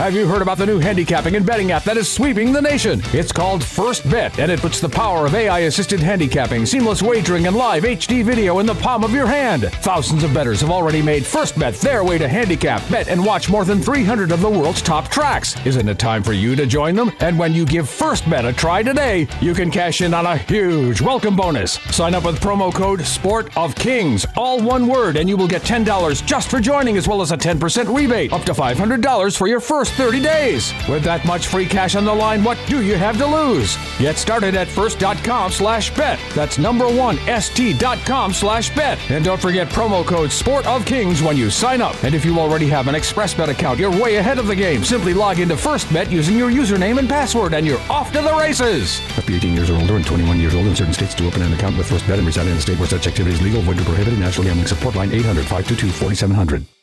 Have you heard about the new handicapping and betting app that is sweeping the nation? It's called First Bet, and it puts the power of AI assisted handicapping, seamless wagering, and live HD video in the palm of your hand. Thousands of bettors have already made First Bet their way to handicap, bet, and watch more than 300 of the world's top tracks. Isn't it time for you to join them? And when you give First Bet a try today, you can cash in on a huge welcome bonus. Sign up with promo code Sport of Kings, all one word, and you will get $10 just for joining, as well as a 10% rebate, up to $500 for your first 30 days. With that much free cash on the line, what do you have to lose? Get started at first.com slash bet. That's number one, st.com slash bet. And don't forget promo code Sport of Kings when you sign up. And if you already have an ExpressBet account, you're way ahead of the game. Simply log into FirstBet using your username and password, and you're off to the races. Up to 18 years or older and 21 years old in certain states to open an account with FirstBet and reside in a state where such activity is legal, void, or prohibited. National Gambling Support Line 800 522 4700.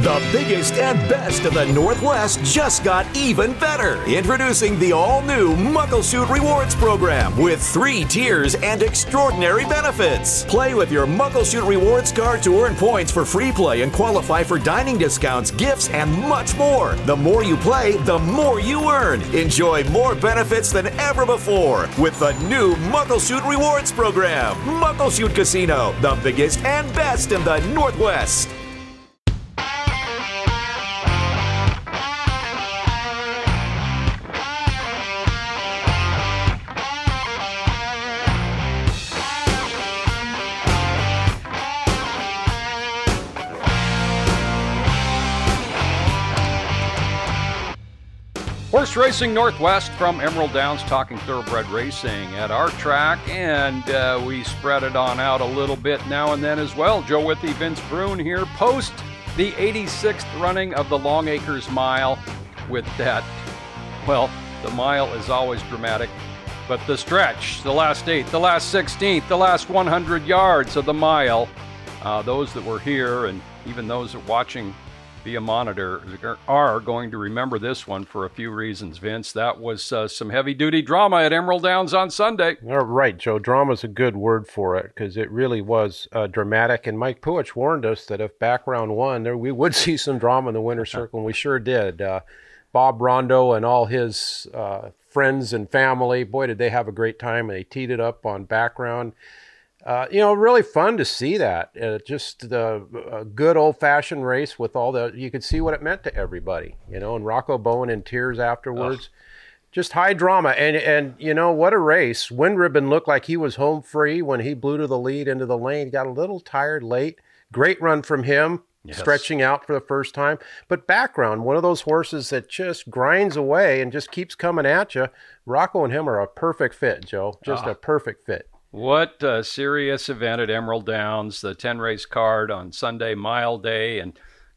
The biggest and best of the Northwest just got even better. Introducing the all new Muckleshoot Rewards program with three tiers and extraordinary benefits. Play with your Muckleshoot Rewards card to earn points for free play and qualify for dining discounts, gifts, and much more. The more you play, the more you earn. Enjoy more benefits than ever before with the new Muckleshoot Rewards program. Muckleshoot Casino, the biggest and best in the Northwest. Horse Racing Northwest from Emerald Downs, talking thoroughbred racing at our track, and uh, we spread it on out a little bit now and then as well. Joe Withee, Vince Bruun here, post the 86th running of the Long Acres Mile with that. Well, the mile is always dramatic, but the stretch, the last eight, the last 16th, the last 100 yards of the mile, uh, those that were here and even those that are watching via monitor are going to remember this one for a few reasons, Vince. That was uh, some heavy duty drama at Emerald Downs on Sunday. All right, Joe. Drama's a good word for it because it really was uh, dramatic. And Mike Puhich warned us that if background won, there we would see some drama in the winner's circle, and we sure did. Uh, Bob Rondeau and all his uh, friends and family, boy, did they have a great time. And they teed it up on background uh, you know, really fun to see that. Uh, just the a good old fashioned race with all the you could see what it meant to everybody. You know, and Rocco Bowen in tears afterwards. Ugh. Just high drama, and and you know what a race. Wind Ribbon looked like he was home free when he blew to the lead into the lane. Got a little tired late. Great run from him, yes. stretching out for the first time. But background, one of those horses that just grinds away and just keeps coming at you. Rocco and him are a perfect fit, Joe. Just ah. a perfect fit. What a serious event at Emerald Downs, the 10 race card on Sunday, mile day, and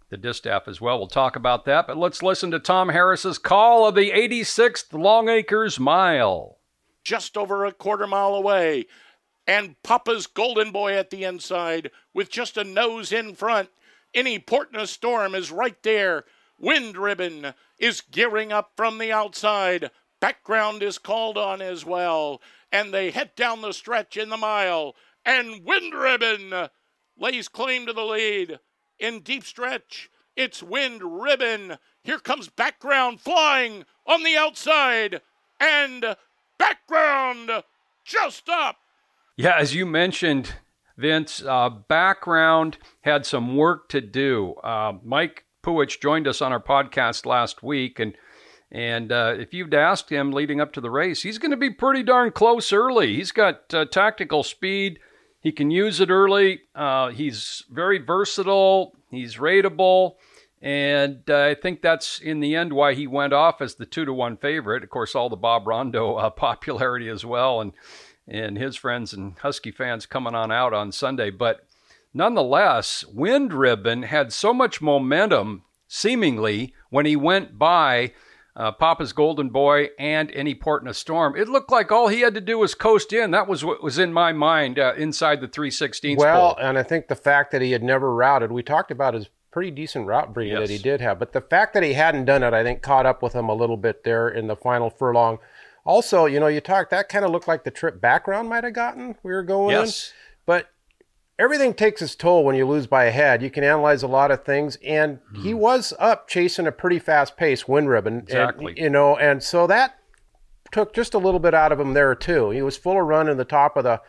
the distaff as well. We'll talk about that, but let's listen to Tom Harris's call of the 86th Long Acres Mile. Just over a quarter mile away, and Papa's Golden Boy at the inside with just a nose in front. Any port in a storm is right there. Wind Ribbon is gearing up from the outside. Background is called on as well and they head down the stretch in the mile. And Wind Ribbon lays claim to the lead. In deep stretch, it's Wind Ribbon. Here comes Background flying on the outside. And Background just up. Yeah, as you mentioned, Vince, uh, Background had some work to do. Uh, Mike Puhich joined us on our podcast last week, and and uh, if you'd asked him leading up to the race, he's going to be pretty darn close early. He's got uh, tactical speed. He can use it early. Uh, he's very versatile. He's rateable. And uh, I think that's in the end why he went off as the two to one favorite. Of course, all the Bob Rondeau uh, popularity as well, and and his friends and Husky fans coming on out on Sunday. But nonetheless, Wind Ribbon had so much momentum, seemingly, when he went by uh, Papa's Golden Boy, and any port in a storm. It looked like all he had to do was coast in. That was what was in my mind uh, inside the 316. Well, pole. and I think the fact that he had never routed, we talked about his pretty decent route breeding yes. that he did have, but the fact that he hadn't done it, I think, caught up with him a little bit there in the final furlong. Also, you know, you talked that kind of looked like the trip background might have gotten. We were going yes. in, everything takes its toll when you lose by a head. You can analyze a lot of things, and he Hmm. was up chasing a pretty fast pace wind ribbon. and, you know, and so that took just a little bit out of him there too. He was full of run in the top of the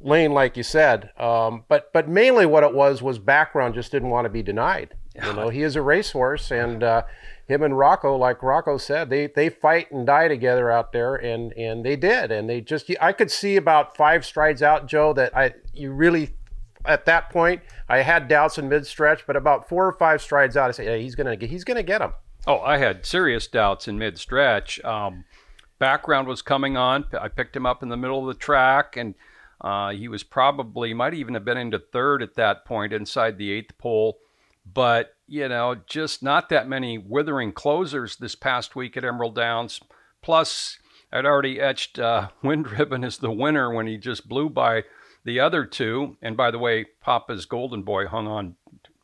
lane, like you said. Um, but but mainly what it was was background just didn't want to be denied. You know, he is a racehorse, and uh, him and Rocco, like Rocco said, they they fight and die together out there, and and they did, and they just I could see about five strides out, Joe, that I you really at that point I had doubts in mid stretch, but about four or five strides out, I said, yeah, he's gonna get he's gonna get him. Oh, I had serious doubts in mid stretch. Um, background was coming on. I picked him up in the middle of the track, and uh, he was probably, might even have been into third at that point inside the eighth pole. But, you know, just not that many withering closers this past week at Emerald Downs. Plus, I'd already etched uh, Wind Ribbon as the winner when he just blew by the other two. And by the way, Papa's Golden Boy hung on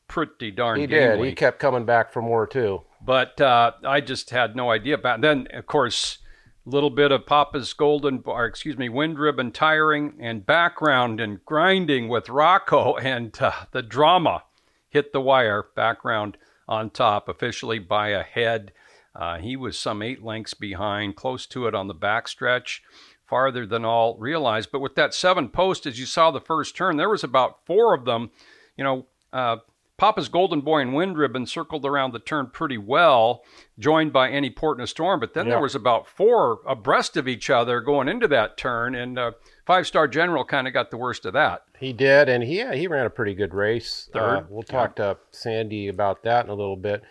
pretty darn He did. gamely. He kept coming back for more too. But uh, I just had no idea about. Then, of course, a little bit of Papa's Golden, or excuse me, Wind Ribbon tiring and background and grinding with Rocco, and uh, the drama hit the wire. Background on top, officially by a head. Uh, he was some eight lengths behind, close to it on the backstretch, farther than all realized. But with that seven post, as you saw the first turn, there was about four of them. You know, uh, Papa's Golden Boy and Wind Ribbon circled around the turn pretty well, joined by any port in a storm. But then there was about four abreast of each other going into that turn, and uh, Five Star General kind of got the worst of that. He did, and he yeah, he ran a pretty good race. Third, Uh, we'll talk to Sandy about that in a little bit.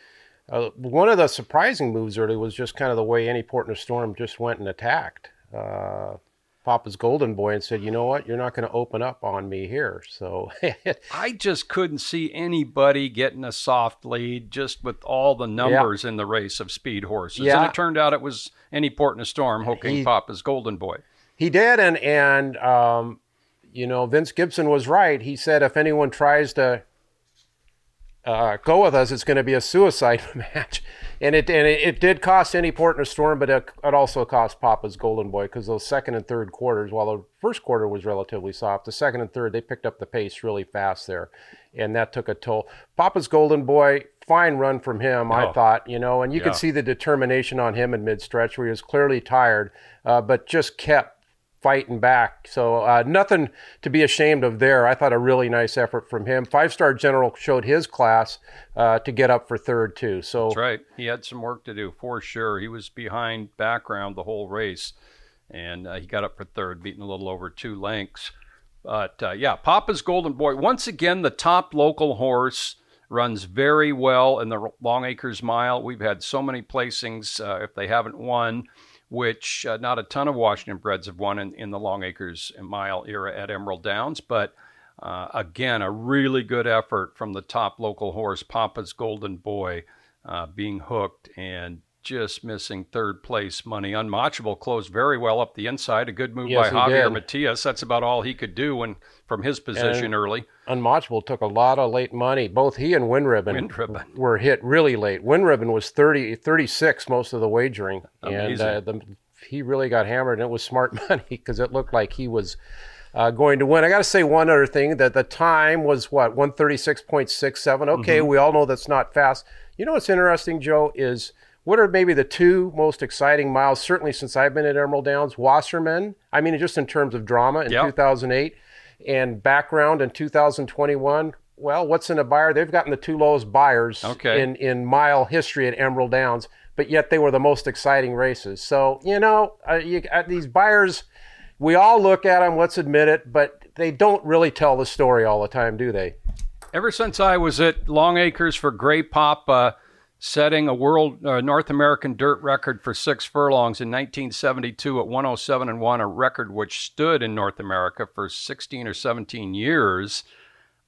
Uh, one of the surprising moves early was just kind of the way any port in a storm just went and attacked uh, Papa's Golden Boy and said, "You know what? You're not going to open up on me here." So I just couldn't see anybody getting a soft lead just with all the numbers in the race of speed horses. And it turned out it was any port in a storm hooking He- Papa's Golden Boy. He did, and and um, you know Vince Gibson was right. He said if anyone tries to uh, go with us, it's going to be a suicide match, and it and it, it did cost any port in a storm, but it, it also cost Papa's Golden Boy because those second and third quarters, while the first quarter was relatively soft, the second and third they picked up the pace really fast there, and that took a toll. Papa's Golden Boy, fine run from him, I Oh. thought, you know, and you Yeah. could see the determination on him in mid stretch where he was clearly tired, uh, but just kept fighting back. So uh, nothing to be ashamed of there. I thought a really nice effort from him. Five star general showed his class uh, to get up for third too. So That's right. He had some work to do for sure. He was behind background the whole race, and uh, he got up for third, beating a little over two lengths. But uh, yeah, Papa's Golden Boy. Once again, the top local horse runs very well in the Long Acres Mile. We've had so many placings uh, if they haven't won, which uh, not a ton of Washington breds have won in, in the Long Acres Mile era at Emerald Downs, but uh, again, a really good effort from the top local horse, Papa's Golden Boy, uh, being hooked and just missing third place money. Unmatchable closed very well up the inside. A good move Yes, by Javier did. Matias. That's about all he could do when from his position And- early. Unmatchable took a lot of late money. Both he and Wind Ribbon, were hit really late. Wind Ribbon was 30, 36 most of the wagering, and uh, the, he really got hammered. And it was smart money because it looked like he was uh, going to win. I got to say one other thing that the time was what one thirty six point six seven. Okay, we all know that's not fast. You know what's interesting, Joe, is what are maybe the two most exciting miles, certainly since I've been at Emerald Downs, Wasserman. I mean, just in terms of drama in Yep. 2008 and background in 2021. Well, what's in a Beyer? They've gotten the two lowest Beyers Okay. in, in mile history at Emerald Downs, but yet they were the most exciting races. So, you know, uh, you, uh, these Beyers, we all look at them, let's admit it, but they don't really tell the story all the time, do they? Ever since I was at Long Acres for Grey Papa, uh, setting a world uh, North American dirt record for six furlongs in 1972 at 107 and one, a record which stood in North America for 16 or 17 years.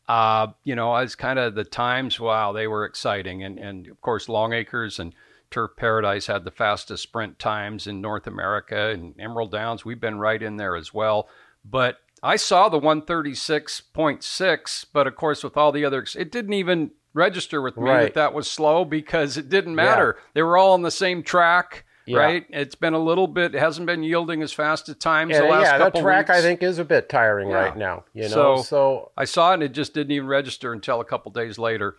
Uh, you know, as kind of the times, wow, they were exciting, and and of course Long Acres and Turf Paradise had the fastest sprint times in North America, and Emerald Downs, we've been right in there as well. But I saw the 136.6, but of course, with all the other, it didn't even register with me Right. that that was slow because it didn't matter. They were all on the same track. Yeah. right? It's been a little bit, it hasn't been yielding as fast at times Yeah, the last yeah, that track I think is a bit tiring Yeah. right now. You know, So- so, I saw it and it just didn't even register until a couple days later.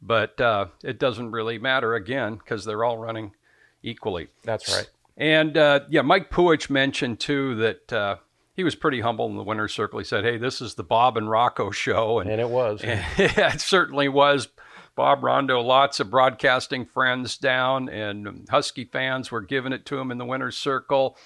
But uh, it doesn't really matter again because they're all running equally. that's right. And uh, yeah, Mike Puhich mentioned too that uh, he was pretty humble in the winner's circle. He said, "Hey, this is the Bob and Rocco show," and, And it was. yeah, it certainly was. Bob Rondeau, lots of broadcasting friends down, and Husky fans were giving it to him in the winner's circle,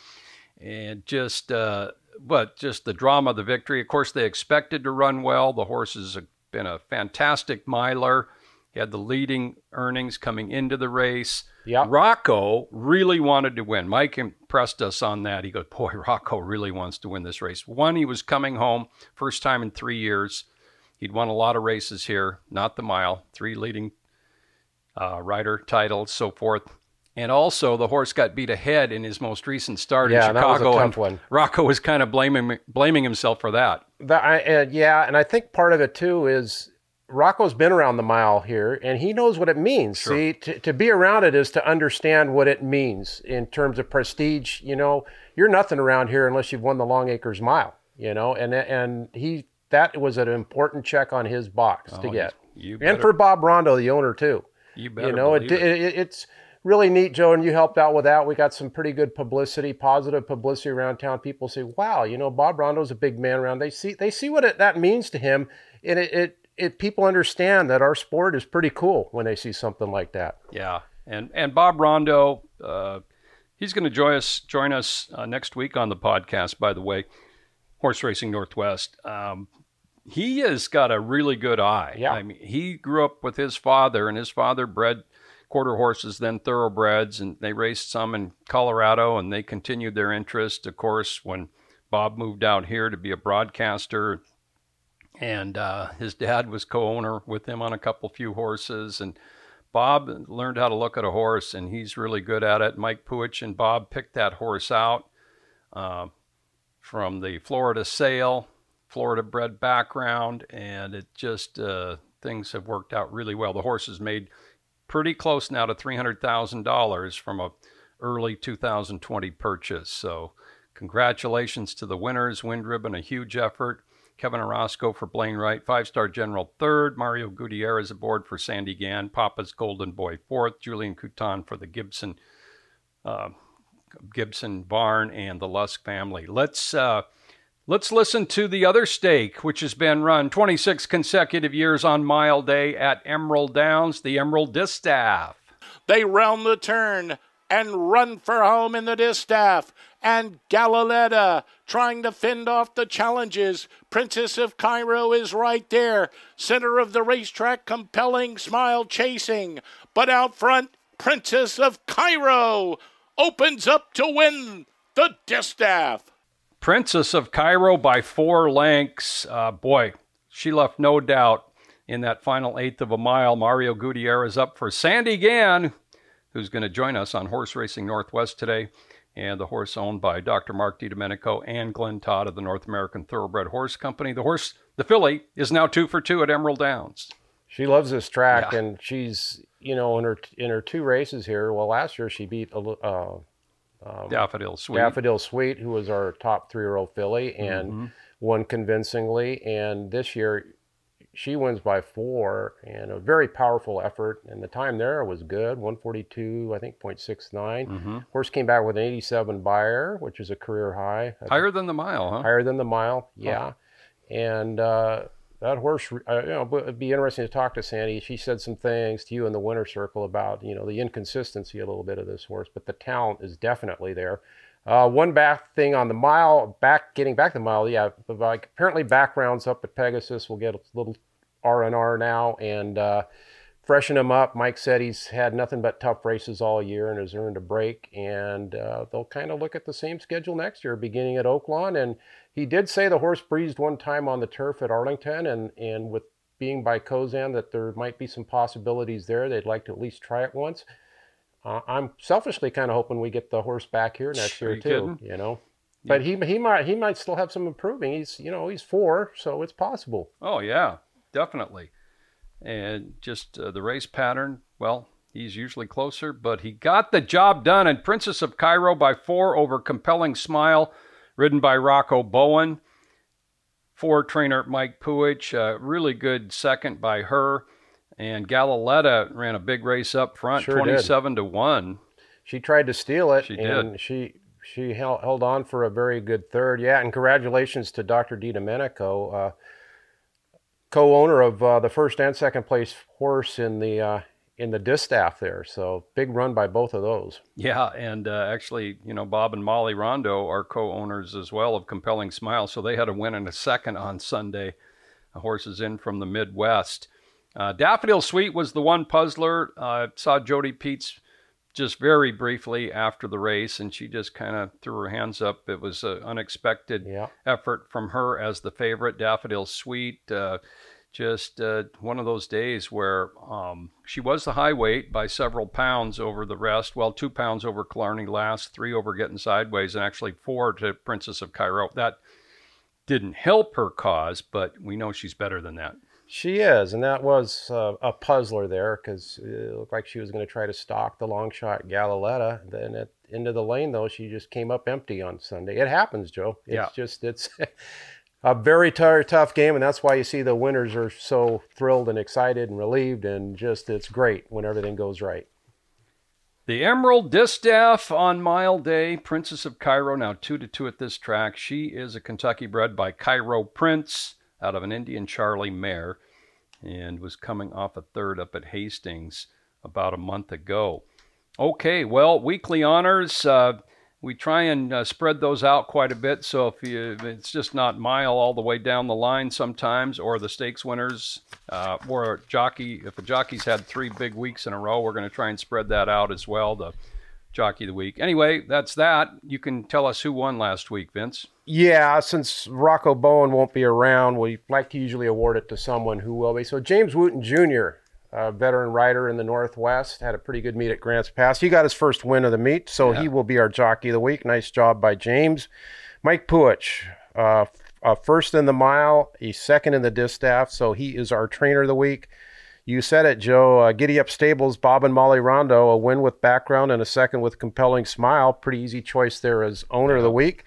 and just uh, but just the drama of the victory. Of course, they expected to run well. The horse has been a fantastic miler. He had the leading earnings coming into the race. Yep. Rocco really wanted to win. Mike impressed us on that. He goes, Boy, Rocco really wants to win this race. One, he was coming home, first time in three years. He'd won a lot of races here, not the mile, three leading uh, rider titles, so forth. And also, the horse got beat ahead in his most recent start Yeah, in that was a Chicago. tough one. Rocco was kind of blaming blaming himself for that. That, I, uh, yeah, and I think part of it too is Rocco's been around the mile here, and he knows what it means. See, to, to be around it is to understand what it means in terms of prestige. You know, you're nothing around here unless you've won the Long Acres Mile. You know, and and he that was an important check on his box to oh, get, Oh, you and for Bob Rondeau, the owner too. You better you know, it, it. it, it's really neat, Joe, and you helped out with that. We got some pretty good publicity, positive publicity around town. People say, "Wow, you know, Bob Rondeau's a big man around." They see they see what it, that means to him, and it, it it people understand that our sport is pretty cool when they see something like that. Yeah, and and Bob Rondeau, uh, he's going to join us join us uh, next week on the podcast. By the way, Horse Racing Northwest. Um, he has got a really good eye. Yeah. I mean, he grew up with his father, and his father bred quarter horses, then thoroughbreds, and they raced some in Colorado, and they continued their interest. Of course, when Bob moved out here to be a broadcaster, and uh, his dad was co-owner with him on a couple few horses, and Bob learned how to look at a horse, and he's really good at it. Mike Puhich and Bob picked that horse out uh, from the Florida sale, Florida bred background, and it just uh, things have worked out really well. The horse has made pretty close now to three hundred thousand dollars from a early 2020 purchase. So, congratulations to the winners. Wind Ribbon, a huge effort. Kevin Orozco for Blaine Wright, five star general third. Mario Gutierrez aboard for Sandy Gann. Papa's Golden Boy fourth. Julien Couton for the Gibson uh, Gibson Barn and the Lusk family. Let's uh, let's listen to the other stake, which has been run 26 consecutive years on Mile Day at Emerald Downs, the Emerald Distaff. They round the turn and run for home in the distaff. And Galiletta trying to fend off the challenges. Princess of Cairo is right there. Center of the racetrack, compelling smile chasing. But out front, Princess of Cairo opens up to win the distaff. Princess of Cairo by four lengths. Uh, boy, she left no doubt in that final eighth of a mile. Mario Gutierrez up for Sandy Gann, who's going to join us on Horse Racing Northwest today. And the horse owned by Dr. Mark DiDomenico and Glenn Todd of the North American Thoroughbred Horse Company. The horse, the filly, is now two for two at Emerald Downs. She loves this track, Yeah. and she's you know in her in her two races here. Well, last year she beat a uh, Daffodil Sweet. Daffodil Sweet, who was our top three year old filly, and Mm-hmm. won convincingly. And this year, she wins by four, and a very powerful effort. And the time there was good 142, I think, 0.69. Mm-hmm. Horse came back with an 87 Beyer, which is a career high. Higher than the mile, huh? higher than the mile, yeah. And uh, that horse, uh, you know, it'd be interesting to talk to Sandy. She said some things to you in the winter circle about, you know, the inconsistency a little bit of this horse, but the talent is definitely there. Uh, one back thing on the mile, back getting back the mile, yeah. But like apparently backgrounds up at Pegasus will get a little R and R now and uh, freshen him up. Mike said he's had nothing but tough races all year and has earned a break. And uh, they'll kind of look at the same schedule next year, beginning at Oaklawn. And he did say the horse breezed one time on the turf at Arlington, and and with being by Kozan, that there might be some possibilities there. They'd like to at least try it once. Uh, I'm selfishly kind of hoping we get the horse back here next year you too. kidding? You know. But he he might he might still have some improving. He's you know he's four, so it's possible. Oh yeah, definitely. And just uh, the race pattern. Well, He's usually closer, but he got the job done. And Princess of Cairo by four over Compelling Smile, ridden by Rocco Bowen. For trainer Mike Puhich, uh, really good second by her. And Galiletta ran a big race up front, Sure 27 to 1. She tried to steal it, She and did. she she held, held on for a very good third. Yeah, and congratulations to Dr. Di Domenico, uh, co-owner of uh, the first and second place horse in the uh, in the distaff there. So big run by both of those. Yeah, and uh, actually, you know, Bob and Molly Rondeau are co-owners as well of Compelling Smile, so they had a win and a second on Sunday. The horses in from the Midwest. Uh, Daffodil Sweet was the one puzzler. Uh, saw Jody Peets just very briefly after the race, and she just kind of threw her hands up. It was an unexpected Yeah. effort from her as the favorite. Daffodil Sweet, uh, just uh, one of those days where um, she was the high weight by several pounds over the rest. Well, two pounds over Killarney last, three over Getting Sideways, and actually four to Princess of Cairo. That didn't help her cause, but we know she's better than that. She is, and that was uh, a puzzler there because it looked like she was going to try to stalk the long shot Galiletta. Then at into the lane though, she just came up empty on Sunday. It happens, Joe. It's Yeah. just it's a very t- tough game, and that's why you see the winners are so thrilled and excited and relieved, and just it's great when everything goes right. The Emerald Distaff on Mile Day, Princess of Cairo, now two to two at this track. She is a Kentucky bred by Cairo Prince out of an Indian Charlie mare and was coming off a third up at Hastings about a month ago. Okay, well, weekly honors. Uh, we try and uh, spread those out quite a bit. So if you, it's just not mile all the way down the line sometimes, or the stakes winners, uh, or jockey, if a jockey's had three big weeks in a row, we're going to try and spread that out as well. The jockey of the week. Anyway, that's that. You can tell us who won last week, Vince. Yeah, since Rocco Bowen won't be around, we like to usually award it to someone who will be. So James Wooten Jr., a veteran rider in the Northwest, had a pretty good meet at Grants Pass. He got his first win of the meet, so he will be our jockey of the week. Nice job by James. Mike Puhich, uh, uh, first in the mile, he's second in the distaff, so he is our trainer of the week. You said it, Joe. Uh, Giddy Up Stables, Bob and Molly Rondeau, a win with background and a second with compelling smile. Pretty easy choice there as owner of the week.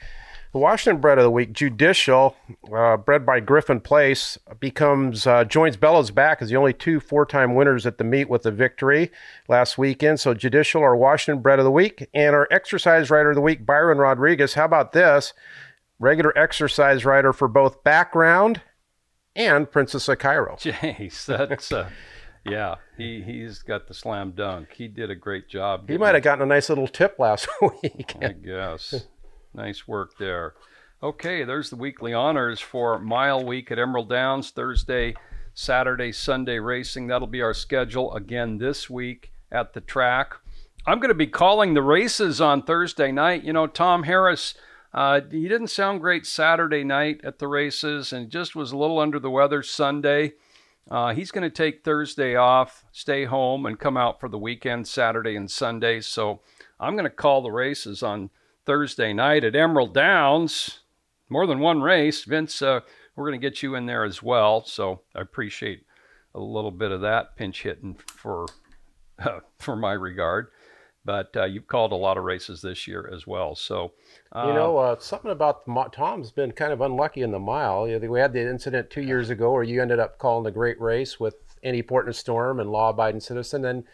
The Washington bred of the Week, Judicial, uh, bred by Griffin Place, becomes uh, joins Bella's back as the only two four-time winners at the meet with a victory last weekend. So Judicial, our Washington bred of the Week, and our Exercise Rider of the Week, Byron Rodriguez. How about this? Regular exercise rider for both background and Princess of Cairo. Jeez, that's uh, yeah. He he's got the slam dunk. He did a great job. He might have gotten a nice little tip last week. I guess. Nice work there. Okay, there's the weekly honors for Mile Week at Emerald Downs, Thursday, Saturday, Sunday racing. That'll be our schedule again this week at the track. I'm going to be calling the races on Thursday night. You know, Tom Harris, uh, he didn't sound great Saturday night at the races and just was a little under the weather Sunday. Uh, he's going to take Thursday off, stay home, and come out for the weekend, Saturday and Sunday. So I'm going to call the races on Thursday night at Emerald Downs. More than one race. Vince, uh, we're going to get you in there as well. So I appreciate a little bit of that pinch hitting for, uh, for my regard. But uh, you've called a lot of races this year as well. So, uh, You know, uh, something about Tom's been kind of unlucky in the mile. You know, We had the incident two years ago where you ended up calling the great race with Any Port in a Storm and Law Abiding Citizen. And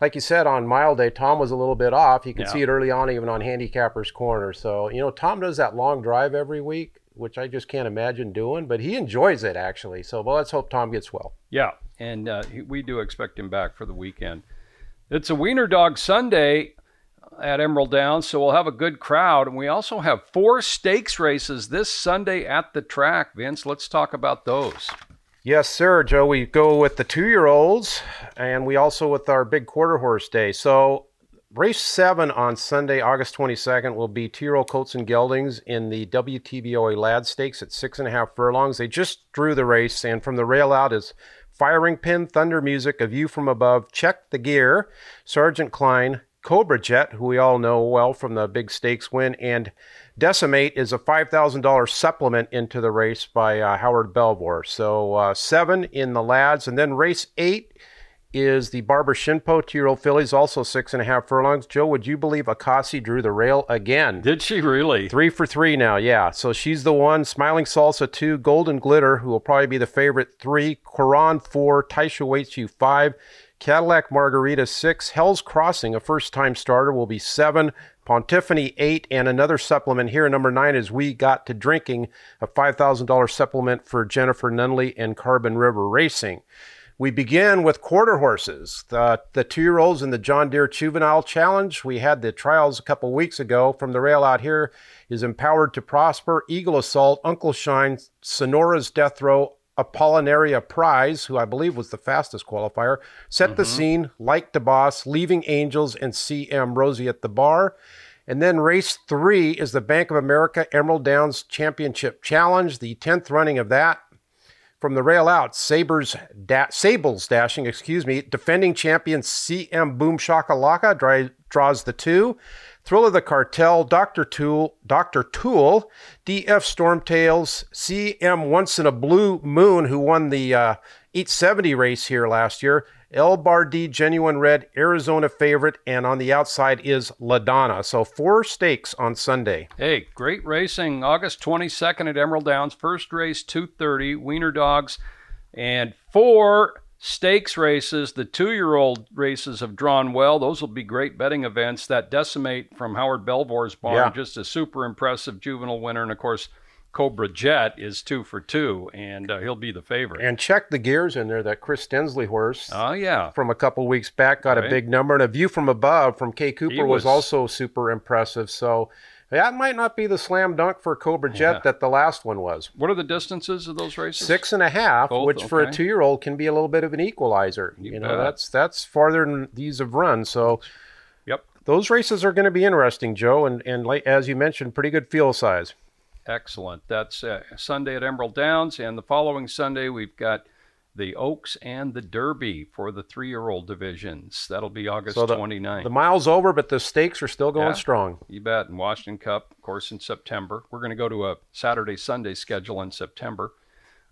like you said, on mile day, Tom was a little bit off. You can Yeah. see it early on, even on Handicapper's Corner. So, you know, Tom does that long drive every week, which I just can't imagine doing, but he enjoys it actually. So, well, let's hope Tom gets well. Yeah, and uh, we do expect him back for the weekend. It's a Wiener Dog Sunday at Emerald Downs, so we'll have a good crowd. And we also have four stakes races this Sunday at the track. Vince, let's talk about those. Yes, sir, Joe. We go with the two year olds and we also with our big quarter horse day. So, race seven on Sunday, August 22nd, will be two year old Colts and Geldings in the WTBOA Lad Stakes at six and a half furlongs. They just drew the race, and from the rail out is Firing Pin, Thunder Music, A View from Above, Check the Gear, Sergeant Klein, Cobra Jet, who we all know well from the big stakes win, and Decimate is a $5,000 supplement into the race by uh, Howard Belvoir. So uh, seven in the lads, and then race eight is the Barbara Shinpoch two-year-old fillies, also six and a half furlongs. Joe, would you believe Akasi drew the rail again? Did she really? Three for three now, yeah. So she's the one. Smiling Salsa two, Golden Glitter, who will probably be the favorite three. Quran four, Taisha Waits you five. Cadillac Margarita six. Hell's Crossing, a first-time starter, will be seven. Pontiffany eight, and another supplement here. Number nine is We Got to Drinking, a five thousand dollar supplement for Jennifer Nunley and Carbon River Racing. We begin with quarter horses. The, the two year olds in the John Deere Juvenile Challenge. We had the trials a couple weeks ago. From the rail out here is Empowered to Prosper, Eagle Assault, Uncle Shine, Sonora's Death Row, Apollinaria Prize, who I believe was the fastest qualifier, Set the mm-hmm. Scene, Like the Boss, Leaving Angels, and CM Rosie at the bar. And then race three is the Bank of America Emerald Downs Championship Challenge, the 10th running of that. From the rail out, Sabres da- Sables dashing, excuse me, defending champion CM Boom Shakalaka dri- draws the two. Thrill of the Cartel, Dr. Tool, Dr. Tool, DF Stormtails, CM Once in a Blue Moon, who won the uh, 870 race here last year. El Bardi Genuine Red, Arizona favorite, and on the outside is LaDonna. So four stakes on Sunday. Hey, great racing. August 22nd at Emerald Downs. First race 2:30. Wiener Dogs, and four stakes races. The two-year-old races have drawn well. Those will be great betting events. That Decimate from Howard Belvoir's barn, Yeah. just a super impressive juvenile winner, and of course. Cobra Jet is two for two, and uh, he'll be the favorite. And check the gears in there. That Chris Densley horse oh yeah, from a couple weeks back got Right. a big number, and a view from above from Kay Cooper was, was- also super impressive. So that might not be the slam dunk for Cobra Jet Yeah. that the last one was. what are the distances of those races? Six and a half, Both, which for a two-year-old can be a little bit of an equalizer. You You, know, bet. that's that's farther than these have run. So Yep. those races are going to be interesting, Joe, and and like, as you mentioned, pretty good field size. Excellent. That's uh, Sunday at Emerald Downs, and the following Sunday we've got the Oaks and the Derby for the three-year-old divisions. That'll be August So the, 29th. the mile's over, but the stakes are still going Yeah. strong. You bet. And Washington Cup, of course, in September. We're going to go to a Saturday Sunday schedule in September.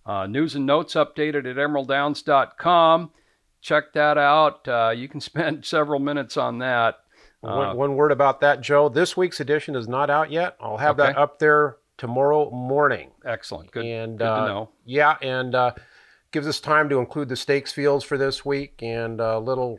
Uh, news and notes updated at emeralddowns.com. Check that out. Uh, you can spend several minutes on that. Uh, one, one word about that, Joe. This week's edition is not out yet. I'll have that up there tomorrow morning. excellent. Good, and good uh, to know. Yeah, and uh, gives us time to include the stakes fields for this week and a little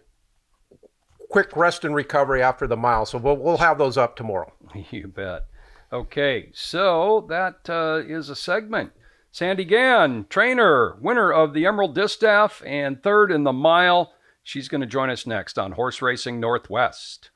quick rest and recovery after the mile. So we'll, we'll have those up tomorrow. You bet. Okay, so that uh, is a segment. Sandy Gann, trainer, winner of the Emerald Distaff, and third in the mile. She's going to join us next on Horse Racing Northwest.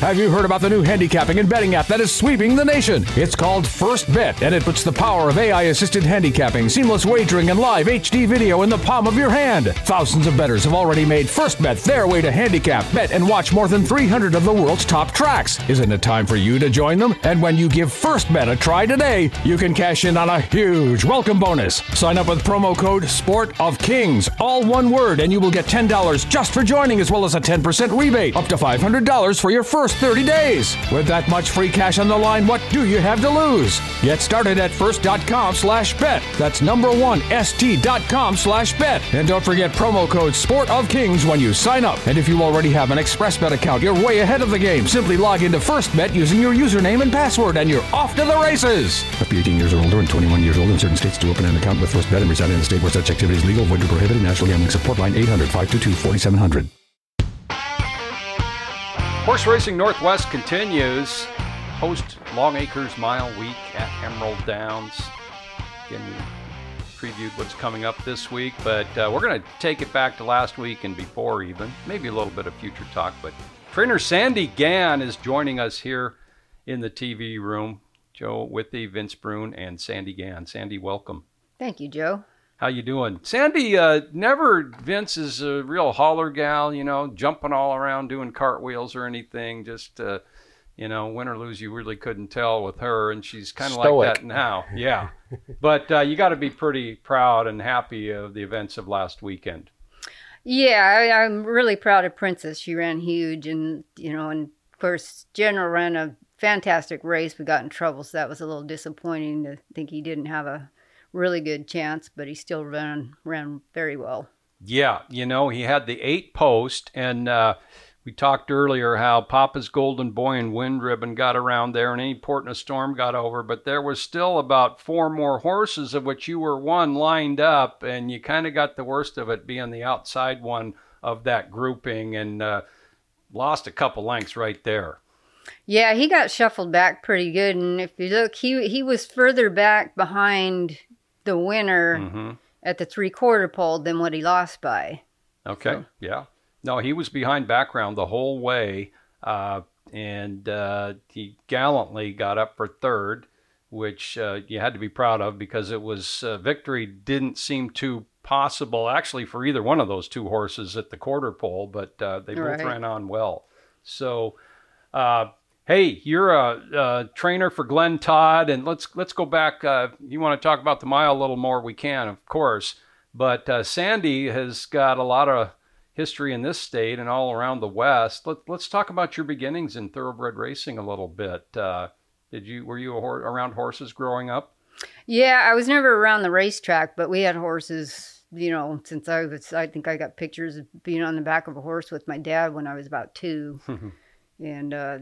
Have you heard about the new handicapping and betting app that is sweeping the nation? It's called First Bet, and it puts the power of AI assisted handicapping, seamless wagering, and live HD video in the palm of your hand. Thousands of bettors have already made First Bet their way to handicap, bet, and watch more than 300 of the world's top tracks. Isn't it time for you to join them? And when you give First Bet a try today, you can cash in on a huge welcome bonus. Sign up with promo code Sport of Kings, all one word, and you will get $10 just for joining, as well as a 10% rebate, up to $500 for your first 30 days. With that much free cash on the line, what do you have to lose? Get started at first.com slash bet. That's number one, st.com slash bet. And don't forget promo code Sport of Kings when you sign up. And if you already have an ExpressBet account, you're way ahead of the game. Simply log into FirstBet using your username and password, and you're off to the races. Up to 18 years or older and 21 years old in certain states to open an account with FirstBet and reside in a state where such activity is legal, void, or prohibited. National Gambling Support Line 800 522 4700. Horse Racing Northwest continues. Host Long Acres Mile Week at Emerald Downs. Again, we previewed what's coming up this week, but uh, we're going to take it back to last week and before even. Maybe a little bit of future talk, but trainer Sandy Gann is joining us here in the TV room. Joe Withee, Vince Bruun, and Sandy Gann. Sandy, welcome. Thank you, Joe. How you doing? Sandy, uh, never Vince is a real holler gal, you know, jumping all around doing cartwheels or anything. Just, uh, you know, win or lose, you really couldn't tell with her, and she's kind of like that now. Yeah, but uh, you got to be pretty proud and happy of the events of last weekend. Yeah, I, I'm really proud of Princess. She ran huge, and you know, and of course, General ran a fantastic race. We got in trouble, so that was a little disappointing to think he didn't have a really good chance, but he still ran ran very well. Yeah, you know, he had the eight post, and uh, we talked earlier how Papa's Golden Boy and Wind Ribbon got around there, and any port in a storm got over, but there was still about four more horses, of which you were one lined up, and you kind of got the worst of it being the outside one of that grouping, and uh, lost a couple lengths right there. Yeah, he got shuffled back pretty good, and if you look, he he was further back behind the winner Mm-hmm. at the three quarter pole than what he lost by. Okay. So- Yeah. No, he was behind background the whole way, uh, and uh, he gallantly got up for third, which uh, you had to be proud of because it was uh, victory didn't seem too possible actually for either one of those two horses at the quarter pole, but uh, they both Right. ran on well. So. Hey, you're a, a trainer for Glenn Todd, and let's let's go back. Uh, you want to talk about the mile a little more? We can, of course. But uh, Sandy has got a lot of history in this state and all around the West. Let, let's talk about your beginnings in thoroughbred racing a little bit. Uh, did you were you a hor- around horses growing up? Yeah, I was never around the racetrack, but we had horses, you know, since I was, I think I got pictures of being on the back of a horse with my dad when I was about two. and uh,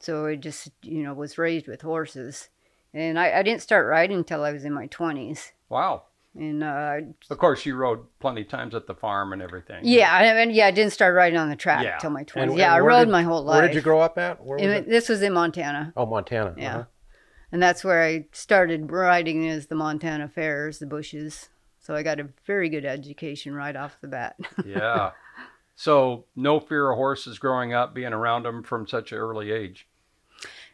so I just, you know, was raised with horses. And I, I didn't start riding until I was in my 20s. Wow. And uh, Of course, you rode plenty of times at the farm and everything. yeah, I mean, yeah, I didn't start riding on the track Yeah. until my 20s. And- yeah, and I rode did- my whole life. Where did you grow up at? Where was And it? This was in Montana. Oh, Montana. Yeah. uh-huh. And that's where I started riding as the Montana Fairs, the bushes. So I got a very good education right off the bat. yeah. So no fear of horses growing up, being around them from such an early age.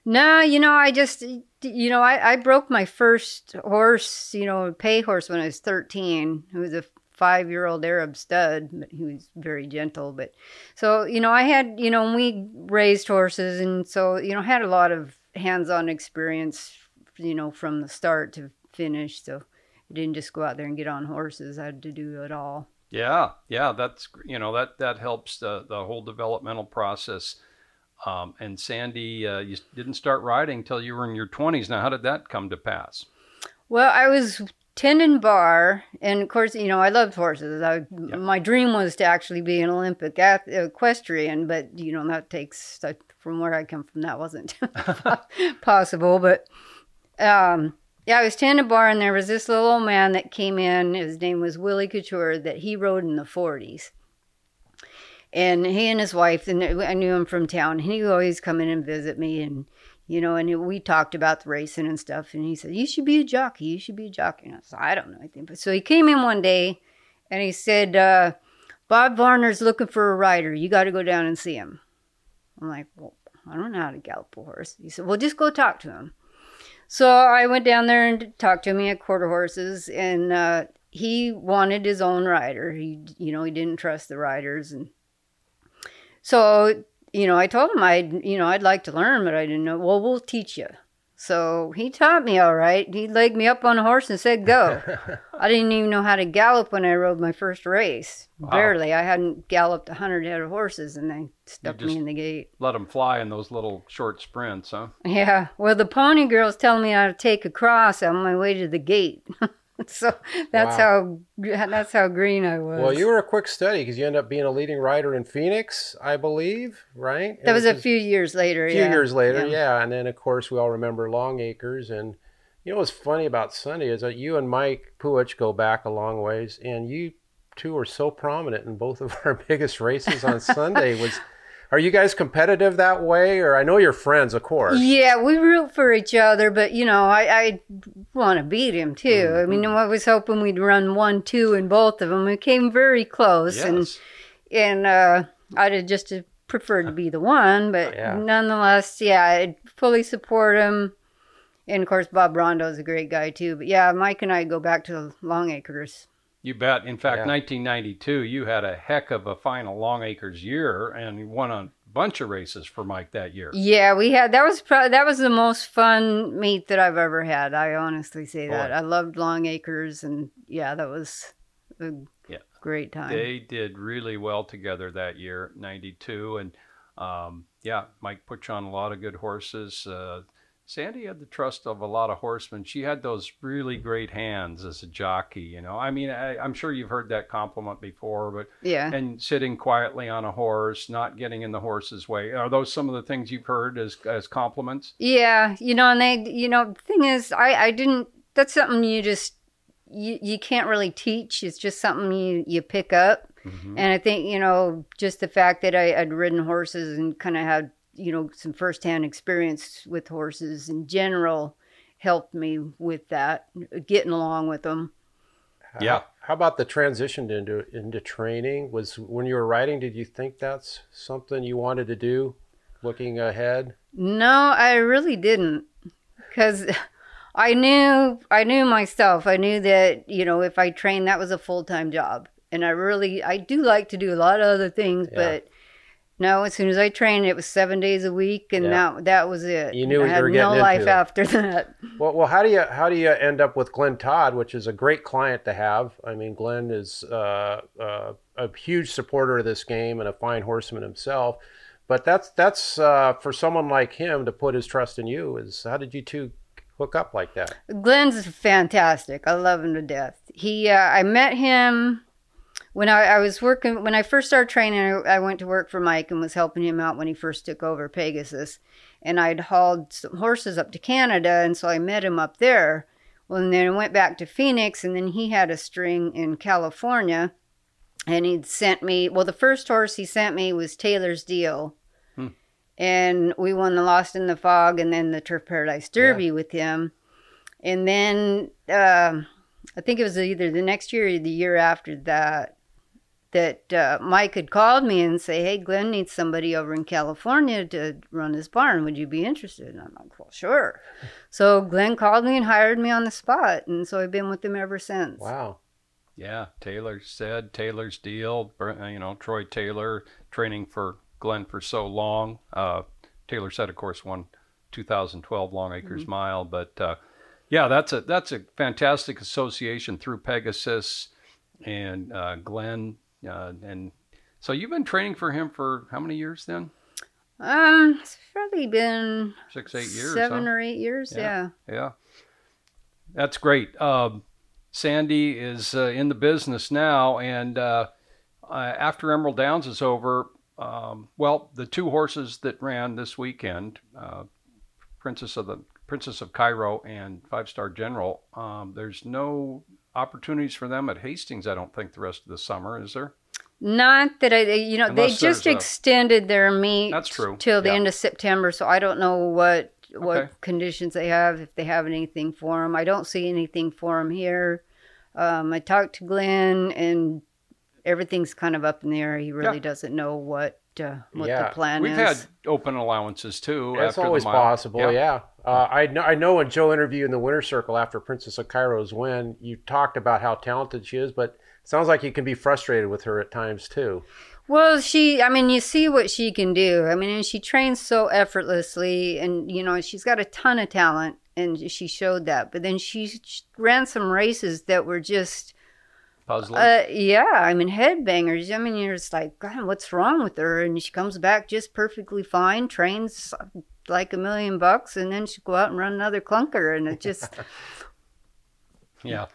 no, you know, I just, you know, I, I broke my first horse, you know, pay horse when I was 13. It was a five year old Arab stud, but he was very gentle. But so, you know, I had, you know, we raised horses. And so, you know, had a lot of hands on experience, you know, from the start to finish. So I didn't just go out there and get on horses, I had to do it all. Yeah, yeah, that's you know that that helps the the whole developmental process. Um, and Sandy, uh, you didn't start riding until you were in your twenties. Now, how did that come to pass? Well, I was tending bar, and of course, you know, I loved horses. I, My dream was to actually be an Olympic ath- equestrian, but you know, that takes from where I come from, that wasn't possible. But um, yeah, I was tending bar, and there was this little old man that came in. His name was Willie Couture, that he rode in the forties. And he and his wife, and I knew him from town. He would always come in and visit me, and you know, and we talked about the racing and stuff. And he said, "You should be a jockey. You should be a jockey." And I said, "I don't know anything." But so he came in one day, and he said, uh, "Bob Varner's looking for a rider. You got to go down and see him." I'm like, "Well, I don't know how to gallop a horse." He said, "Well, just go talk to him." So I went down there and talked to him. He had quarter horses, and uh, he wanted his own rider. He, you know, he didn't trust the riders, and so you know, I told him I'd, you know, I'd like to learn, but I didn't know. Well, we'll teach you. So he taught me all right. He legged me up on a horse and said, "Go." I didn't even know how to gallop when I rode my first race. Barely. I hadn't galloped a hundred head of horses, and they stuck me in the gate. Let them fly in those little short sprints, huh? Yeah. Well, the pony girl's telling me how to take a cross on my way to the gate. so that's how that's how green I was. Well, you were a quick study because you ended up being a leading rider in Phoenix, I believe, right? that was a few years later. A few yeah. years later, yeah. And then, of course, we all remember Long Acres. And you know what's funny about Sunday is that you and Mike Puhich go back a long ways, and you two are so prominent in both of our biggest races on Sunday. Was are you guys competitive that way, or I know you're friends, of course. Yeah, we root for each other, but you know, I, I want to beat him too. I mean, I was hoping we'd run one, two in both of them. We came very close, and Yes. and uh, I'd have just preferred to be the one, but Yeah. nonetheless, yeah, I fully support him. And of course, Bob Rondeau is a great guy too. But yeah, Mike and I go back to Long Acres. You bet. In fact, Yeah. 1992, you had a heck of a final Long Acres year and you won a bunch of races for Mike that year. Yeah, we had that was pro- that was the most fun meet that I've ever had. I honestly say that. I loved Long Acres, and yeah, that was a Yeah. great time. They did really well together that year, 92. And um, yeah, Mike put you on a lot of good horses. Uh, Sandy had the trust of a lot of horsemen. She had those really great hands as a jockey. You know, I mean, I, am sure you've heard that compliment before, but yeah, and sitting quietly on a horse, not getting in the horse's way. Are those some of the things you've heard as as compliments? Yeah, you know, and they, you know, the thing is, I I didn't. That's something you just you you can't really teach. It's just something you you pick up. Mm-hmm. And I think you know, just the fact that I, I'd ridden horses and kind of had you know, some firsthand experience with horses in general helped me with that, getting along with them. Yeah. How about the transition into into training? Was when you were riding, did you think that's something you wanted to do, looking ahead? No, I really didn't, because I knew I knew myself. I knew that you know if I trained, that was a full time job, and I really I do like to do a lot of other things, yeah. but no, as soon as I trained, it was seven days a week, and yeah. that that was it. You knew I had no life after that. Well, well, how do you how do you end up with Glenn Todd, which is a great client to have? I mean, Glenn is uh, uh, a huge supporter of this game and a fine horseman himself. But that's that's uh, for someone like him to put his trust in you. Is how did you two hook up like that? Glenn's fantastic. I love him to death. He uh, I met him when I, I, was working when I first started training, I, I, went to work for Mike and was helping him out when he first took over Pegasus. And I'd hauled some horses up to Canada, and so I met him up there. Well, and then I went back to Phoenix, and then he had a string in California, and he'd sent me. Well, the first horse he sent me was Taylor's Deal, hmm. and we won the Lost in the Fog, and then the Turf Paradise Derby yeah. with him. And then uh, I think it was either the next year or the year after that that uh, Mike had called me and say, "Hey, Glenn needs somebody over in California to run his barn. Would you be interested?" And I'm like, "Well, sure." So Glenn called me and hired me on the spot, and so I've been with him ever since. Wow. Yeah, Taylor said Taylor's deal. You know, Troy Taylor training for Glenn for so long. Uh, Taylor said, of course, won 2012 Long Acres mm-hmm. Mile, but uh, yeah, that's a that's a fantastic association through Pegasus and uh, Glenn uh, and so you've been training for him for how many years then? Um, it's probably been six, eight years, seven huh? or eight years. Yeah, yeah, yeah. that's great. Um, Sandy is uh, in the business now, and uh, uh, after Emerald Downs is over, um, well, the two horses that ran this weekend, uh, Princess of the Princess of Cairo and Five Star General, um, there's no opportunities for them at Hastings, I don't think, the rest of the summer, is there? Not that I, you know, Unless they just extended a, their meet. That's true. Till the yeah. end of September, so I don't know what what okay. conditions they have if they have anything for them. I don't see anything for them here. Um, I talked to Glenn, and everything's kind of up in the air. He really yeah. doesn't know what uh, what yeah. the plan We've is. We've had open allowances too. That's always possible. Yeah. yeah. Uh, I know. I know. When Joe interviewed in the Winter Circle after Princess of Cairo's win, you talked about how talented she is, but it sounds like you can be frustrated with her at times too. Well, she, I mean, you see what she can do. I mean, and she trains so effortlessly, and you know, she's got a ton of talent, and she showed that. But then she ran some races that were just puzzlers. Uh, yeah, I mean headbangers. I mean you're just like, God, what's wrong with her? And she comes back just perfectly fine, trains like a million bucks, and then she'd go out and run another clunker, and it just. yeah.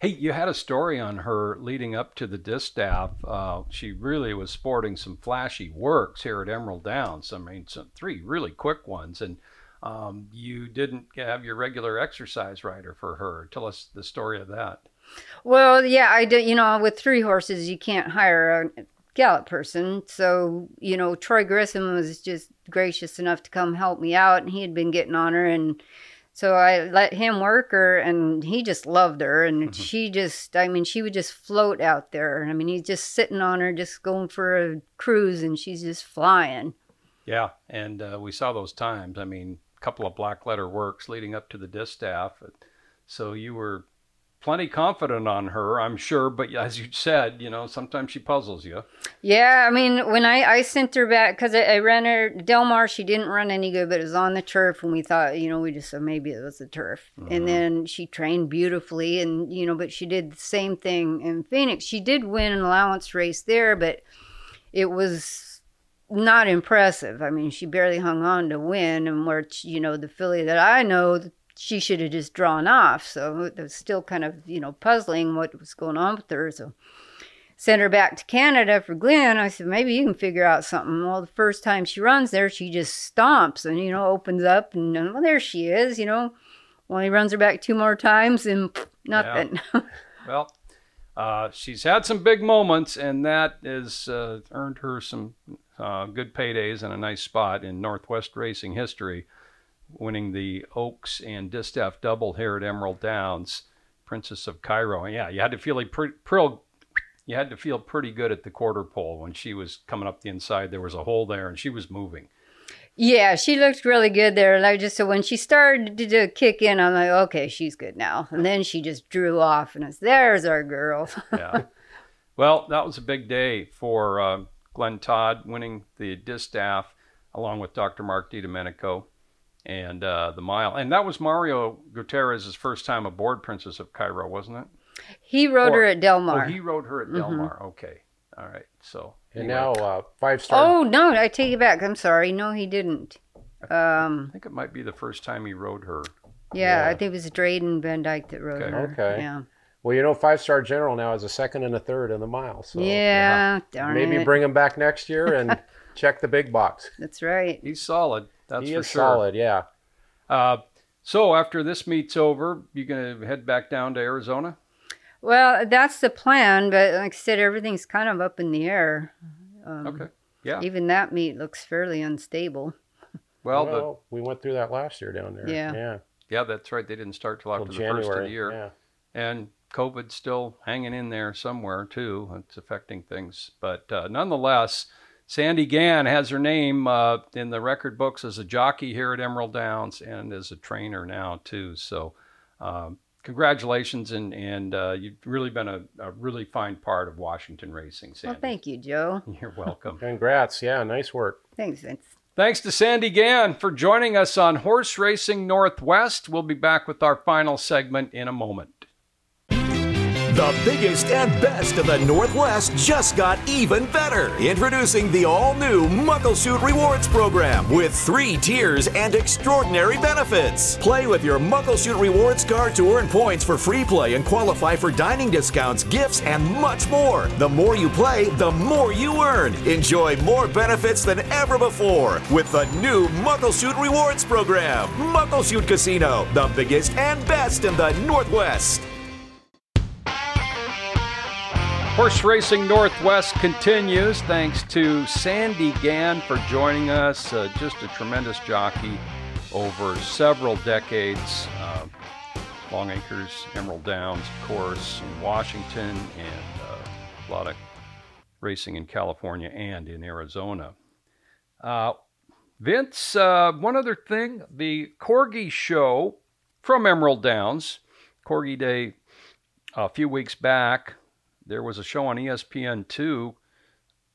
Hey, you had a story on her leading up to the distaff. Uh, she really was sporting some flashy works here at Emerald Downs. I mean, some three really quick ones, and um, you didn't have your regular exercise rider for her. Tell us the story of that. Well, yeah, I do. You know, with three horses, you can't hire a gallop person. So, you know, Troy Grissom was just gracious enough to come help me out, and he had been getting on her, and so I let him work her, and he just loved her, and mm-hmm. she just, I mean, she would just float out there. I mean, he's just sitting on her, just going for a cruise, and she's just flying. Yeah, and uh, we saw those times. I mean, a couple of black letter works leading up to the distaff. So you were plenty confident on her, I'm sure. But as you said, you know, sometimes she puzzles you. Yeah, I mean, when I, I sent her back, because I, I, ran her, Del Mar, she didn't run any good, but it was on the turf. And we thought, you know, we just said maybe it was the turf. Mm-hmm. And then she trained beautifully. And, you know, but she did the same thing in Phoenix. She did win an allowance race there, but it was not impressive. I mean, she barely hung on to win, and where you know the filly that I know, she should have just drawn off. So it was still kind of you know puzzling what was going on with her. So sent her back to Canada for Glenn. I said maybe you can figure out something. Well, the first time she runs there, she just stomps and you know opens up and well there she is. You know, well he runs her back two more times and nothing. Yeah. well. Uh, she's had some big moments, and that has uh, earned her some uh, good paydays and a nice spot in Northwest racing history, winning the Oaks and Distaff double here at Emerald Downs, Princess of Cairo. Yeah, you had to feel pretty, pretty, you had to feel pretty good at the quarter pole when she was coming up the inside. There was a hole there, and she was moving. Yeah, she looked really good there. And I just so when she started to kick in, I'm like, okay, she's good now. And then she just drew off, and it's there's our girl. yeah. Well, that was a big day for uh, Glenn Todd winning the distaff along with Dr. Mark DiDomenico and uh, the mile. And that was Mario Gutierrez's first time aboard Princess of Cairo, wasn't it? He rode or, her at Del Mar. Oh, he rode her at Del mm-hmm. Mar. Okay. All right. So. And anyway. now uh, five star. Oh, no, I take it back. I'm sorry. No, he didn't. Um, I think it might be the first time he rode her. Yeah, yeah. I think it was Drayden Van Dyke that rode okay. her. Okay. Yeah. Well, you know, five star general now is a second and a third in the mile. So yeah, yeah. maybe it. bring him back next year and check the big box. That's right. He's solid. That's he for is sure. solid. Yeah. Uh, so after this meet's over, you're gonna head back down to Arizona? Well, that's the plan, but like I said, everything's kind of up in the air. Um, okay. Yeah. Even that meet looks fairly unstable. Well, well the, we went through that last year down there. Yeah. Yeah. Yeah, that's right. They didn't start till after till the January, first of the year. Yeah. And COVID's still hanging in there somewhere too. It's affecting things, but uh, nonetheless, Sandy Gann has her name uh, in the record books as a jockey here at Emerald Downs and as a trainer now too. So, um, congratulations, and and uh, you've really been a, a, really fine part of Washington racing, Sandy. Well, thank you, Joe. You're welcome. Congrats. Yeah, nice work. Thanks, Vince. Thanks to Sandy Gann for joining us on Horse Racing Northwest. We'll be back with our final segment in a moment. The biggest and best of the Northwest just got even better. Introducing the all new Muckleshoot Rewards Program with three tiers and extraordinary benefits. Play with your Muckleshoot Rewards card to earn points for free play and qualify for dining discounts, gifts, and much more. The more you play, the more you earn. Enjoy more benefits than ever before with the new Muckleshoot Rewards Program. Muckleshoot Casino, the biggest and best in the Northwest. Horse Racing Northwest continues. Thanks to Sandy Gann for joining us. Uh, just a tremendous jockey over several decades. Uh, Long Acres, Emerald Downs, of course, in Washington, and uh, a lot of racing in California and in Arizona. Uh, Vince, uh, one other thing the Corgi show from Emerald Downs, Corgi Day a few weeks back, there was a show on ESPN2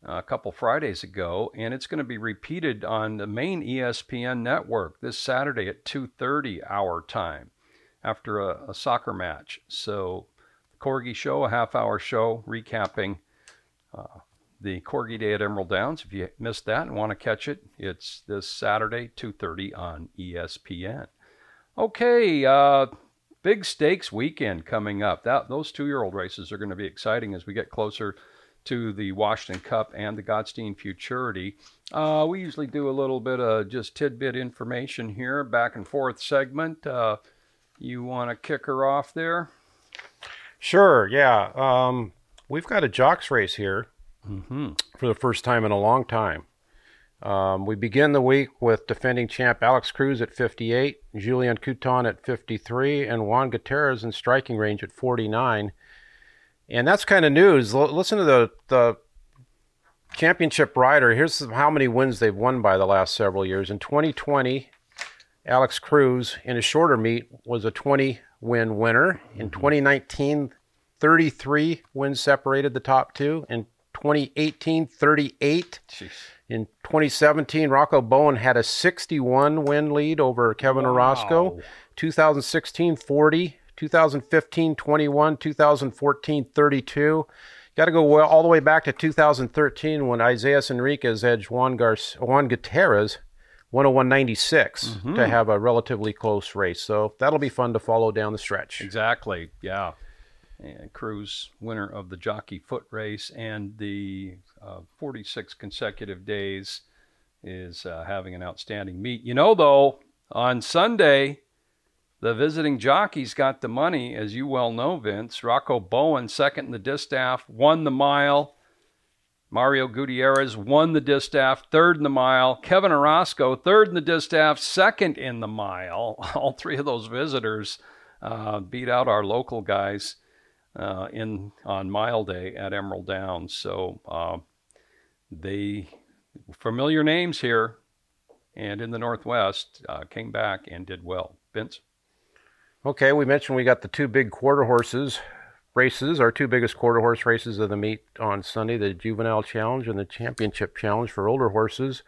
uh, a couple Fridays ago, and it's going to be repeated on the main ESPN network this Saturday at 2:30 our time after a, a soccer match. So, the Corgi Show, a half-hour show recapping uh, the Corgi Day at Emerald Downs. If you missed that and want to catch it, it's this Saturday 2:30 on ESPN. Okay. Uh, big stakes weekend coming up. That those two-year-old races are going to be exciting as we get closer to the Washington Cup and the Gottstein Futurity. Uh, we usually do a little bit of just tidbit information here, back and forth segment. Uh, you want to kick her off there? Sure. Yeah. Um, we've got a jocks race here mm-hmm. for the first time in a long time. Um, we begin the week with defending champ Alex Cruz at 58, Julien Couton at 53, and Juan Gutierrez in striking range at 49. And that's kind of news. L- listen to the, the championship rider. Here's how many wins they've won by the last several years. In 2020, Alex Cruz in a shorter meet was a 20 win winner. In mm-hmm. 2019, 33 wins separated the top two. In 2018, 38. Jeez. In 2017, Rocco Bowen had a 61 win lead over Kevin wow. Orozco. 2016, 40. 2015, 21. 2014, 32. Got to go well, all the way back to 2013 when Isaias Enriquez edged Juan, Gar- Juan Gutierrez 101.96 Mm-hmm. to have a relatively close race. So that'll be fun to follow down the stretch. Exactly. Yeah. And Cruz, winner of the Jockey Foot Race and the uh, 46 consecutive days, is uh, having an outstanding meet. You know, though, on Sunday, the visiting jockeys got the money, as you well know, Vince. Rocco Bowen, second in the distaff, won the mile. Mario Gutierrez won the distaff, third in the mile. Kevin Orozco, third in the distaff, second in the mile. All three of those visitors uh, beat out our local guys uh, in on Mile Day at Emerald Downs. So uh, they familiar names here, and in the Northwest uh, came back and did well. Vince. Okay, we mentioned we got the two big quarter horses races, our two biggest quarter horse races of the meet on Sunday, the Juvenile Challenge and the Championship Challenge for older horses.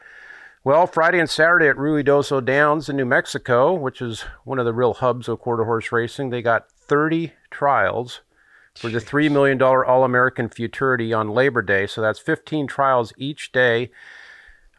Well, Friday and Saturday at Ruidoso Downs in New Mexico, which is one of the real hubs of quarter horse racing, they got 30 trials for the $3 million All American Futurity on Labor Day. So that's 15 trials each day.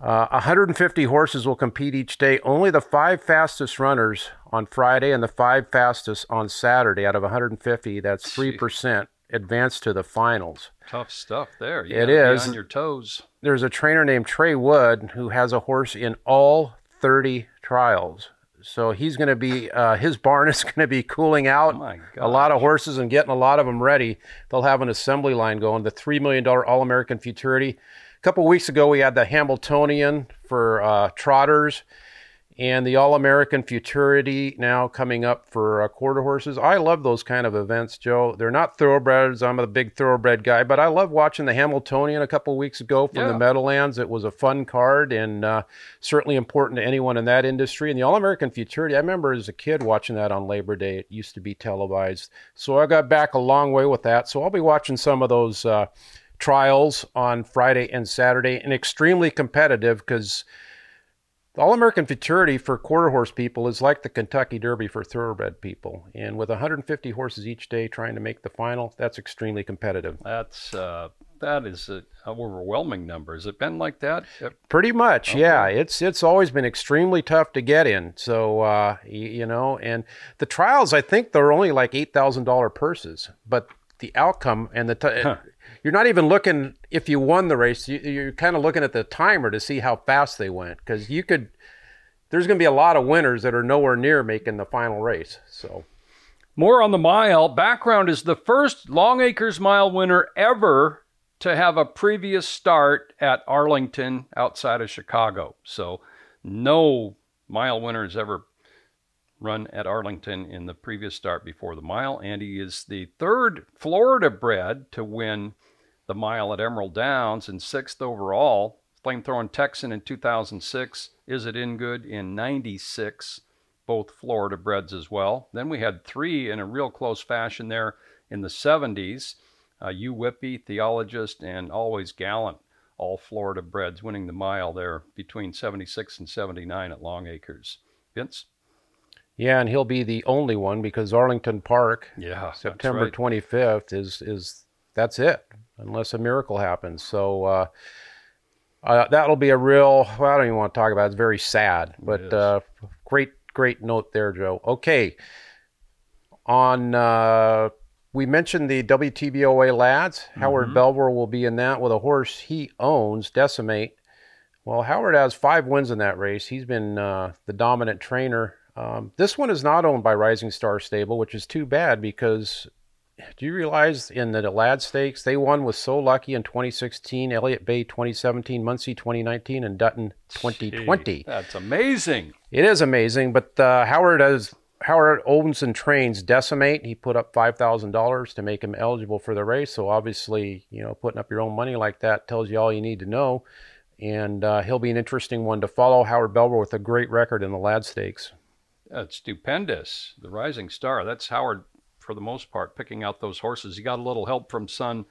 Uh, 150 horses will compete each day. Only the five fastest runners on Friday and the five fastest on Saturday out of 150, that's 3%, advance to the finals. Tough stuff there. You It be on your toes. There's a trainer named Trey Wood who has a horse in all 30 trials. So he's going to be, uh, his barn is going to be cooling out Oh a lot of horses and getting a lot of them ready. They'll have an assembly line going. The $3 million All American Futurity. A couple weeks ago, we had the Hambletonian for uh, trotters and the All American Futurity now coming up for uh, quarter horses. I love those kind of events, Joe. They're not thoroughbreds. I'm a big thoroughbred guy, but I love watching the Hambletonian a couple weeks ago from Yeah. the Meadowlands. It was a fun card and uh, certainly important to anyone in that industry. And the All American Futurity, I remember as a kid watching that on Labor Day. It used to be televised. So I got back a long way with that. So I'll be watching some of those. Uh, trials on Friday and Saturday and extremely competitive because the All American Futurity for quarter horse people is like the Kentucky Derby for thoroughbred people. And with 150 horses each day trying to make the final, that's extremely competitive. That's uh, that is an overwhelming number. Has it been like that? Pretty much, yeah. It's it's always been extremely tough to get in. So uh, y- you know, and the trials, I think they're only like eight thousand dollar purses, but the outcome and the t- you're not even looking if you won the race. You, you're kind of looking at the timer to see how fast they went because you could. There's going to be a lot of winners that are nowhere near making the final race. So More on the mile. Background is the first Long Acres Mile winner ever to have a previous start at Arlington outside of Chicago. So no mile winner has ever run at Arlington in the previous start before the mile. And he is the third Florida bred to win the mile at Emerald Downs and sixth overall. Flamethrowintexan in 2006. Isitingood in 96? both Florida breds as well. Then we had three in a real close fashion there in the 70s. Uh, Yu Wipi, Theologist, and Always Gallant, all Florida breds winning the mile there between 76 and 79 at Long Acres. Vince? yeah, and he'll be the only one because Arlington Park, Yeah, September right. 25th is is that's it unless a miracle happens. So uh, uh, that'll be a real. Well, I don't even want to talk about. it. It's very sad, but uh, great great note there, Joe. Okay, on uh, we mentioned the WTBOA lads. Howard Belvoir will be in that with a horse he owns, Decimate. Well, Howard has five wins in that race. He's been uh, the dominant trainer. Um, this one is not owned by Rising Star Stable, which is too bad because do you realize in the Lad Stakes they won with So Lucky in 2016, Elliott Bay 2017, Muncie 2019, and Dutton 2020. Gee, That's amazing. It is amazing, but uh, Howard has Howard and trains Decimate. He put up five thousand dollars to make him eligible for the race. So obviously, you know, putting up your own money like that tells you all you need to know. And uh, he'll be an interesting one to follow. Howard Belvoir with a great record in the Lad Stakes. That's stupendous. The Rising Star. That's Howard, for the most part, picking out those horses. He got a little help from son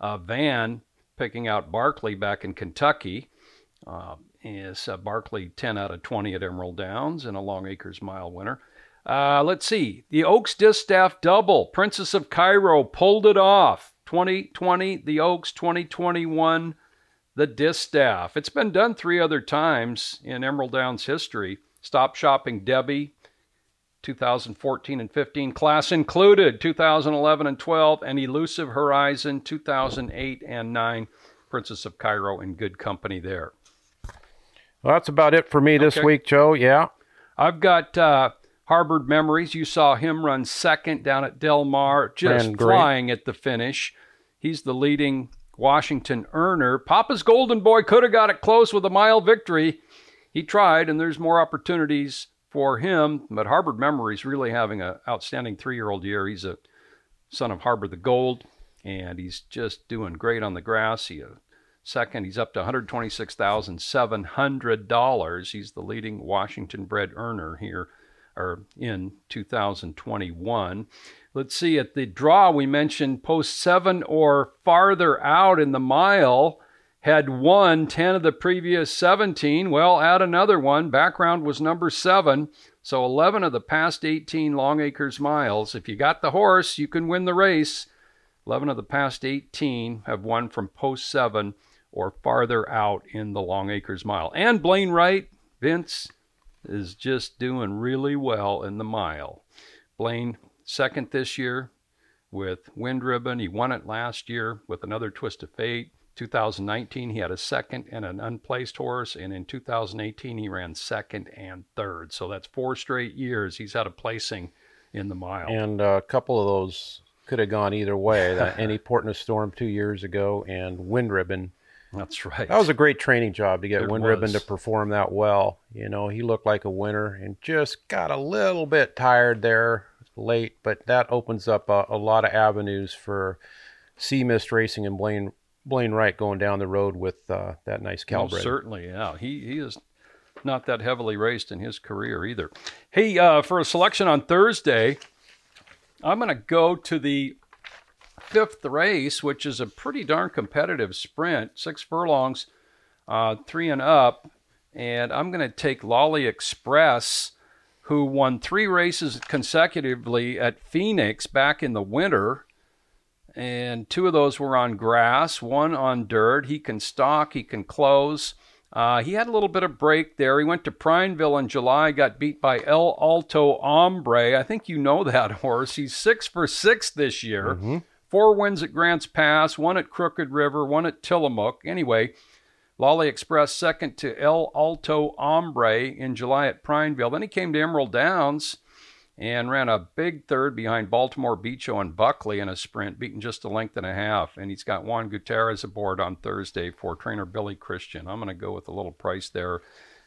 uh, Van picking out Barkley back in Kentucky. Uh, is uh, Barkley 10 out of 20 at Emerald Downs and a Long Acres Mile winner. Uh, let's see. The Oaks Distaff Double. Princess of Cairo pulled it off. 2020, the Oaks, 2021, the Distaff. It's been done three other times in Emerald Downs history. Stop Shopping Debbie, 2014 and 15, class included 2011 and 12, and Elusive Horizon 2008 and 9. Princess of Cairo in good company there. Well, that's about it for me this Okay. week, Joe. Yeah. I've got uh, Harvard Memories. You saw him run second down at Del Mar, just flying at the finish. He's the leading Washington earner. Papa's Golden Boy could have got it close with a mile victory. He tried, and there's more opportunities for him. But Harvard Memories really having an outstanding three-year-old year. He's a son of Harbor the Gold, and he's just doing great on the grass. He uh, second, he's up to $126,700. He's the leading Washington-bred earner here, or in 2021. Let's see at the draw we mentioned post seven or farther out in the mile had won 10 of the previous 17. Well, add another one. Background was number seven. So 11 of the past 18 Long Acres miles. If you got the horse, you can win the race. 11 of the past 18 have won from post seven or farther out in the Long Acres mile. And Blaine Wright, Vince, is just doing really well in the mile. Blaine, second this year with Wind Ribbon. He won it last year with Anothertwistafate. 2019, he had a second and an unplaced horse, and in 2018, he ran second and third. So that's four straight years he's had a placing in the mile. And a couple of those could have gone either way. That Anyportinastorm two years ago and Wind Ribbon. that's right. That was a great training job to get It Wind Ribbon to perform that well. You know, he looked like a winner and just got a little bit tired there late, but that opens up a, a lot of avenues for Sea Mist Racing and Blaine Blaine Wright going down the road with uh, that nice Most caliber. certainly, yeah. He he is not that heavily raced in his career either. Hey, uh, for a selection on Thursday, I'm going to go to the fifth race, which is a pretty darn competitive sprint, six furlongs, uh, three and up, and I'm going to take Lolly Express, who won three races consecutively at Phoenix back in the winter and two of those were on grass, one on dirt. He can stalk, he can close. Uh, he had a little bit of break there. He went to Prineville in July, got beat by El Alto Hombre. I think you know that horse. He's six for six this year. Four wins at Grants Pass, one at Crooked River, one at Tillamook. Anyway, Lolly Express second to El Alto Hombre in July at Prineville. Then he came to Emerald Downs and ran a big third behind Baltimore Beacho and Buckley in a sprint, beaten just a length and a half. And he's got Juan Gutierrez aboard on Thursday for trainer Billy Christian. I'm going to go with a little price there.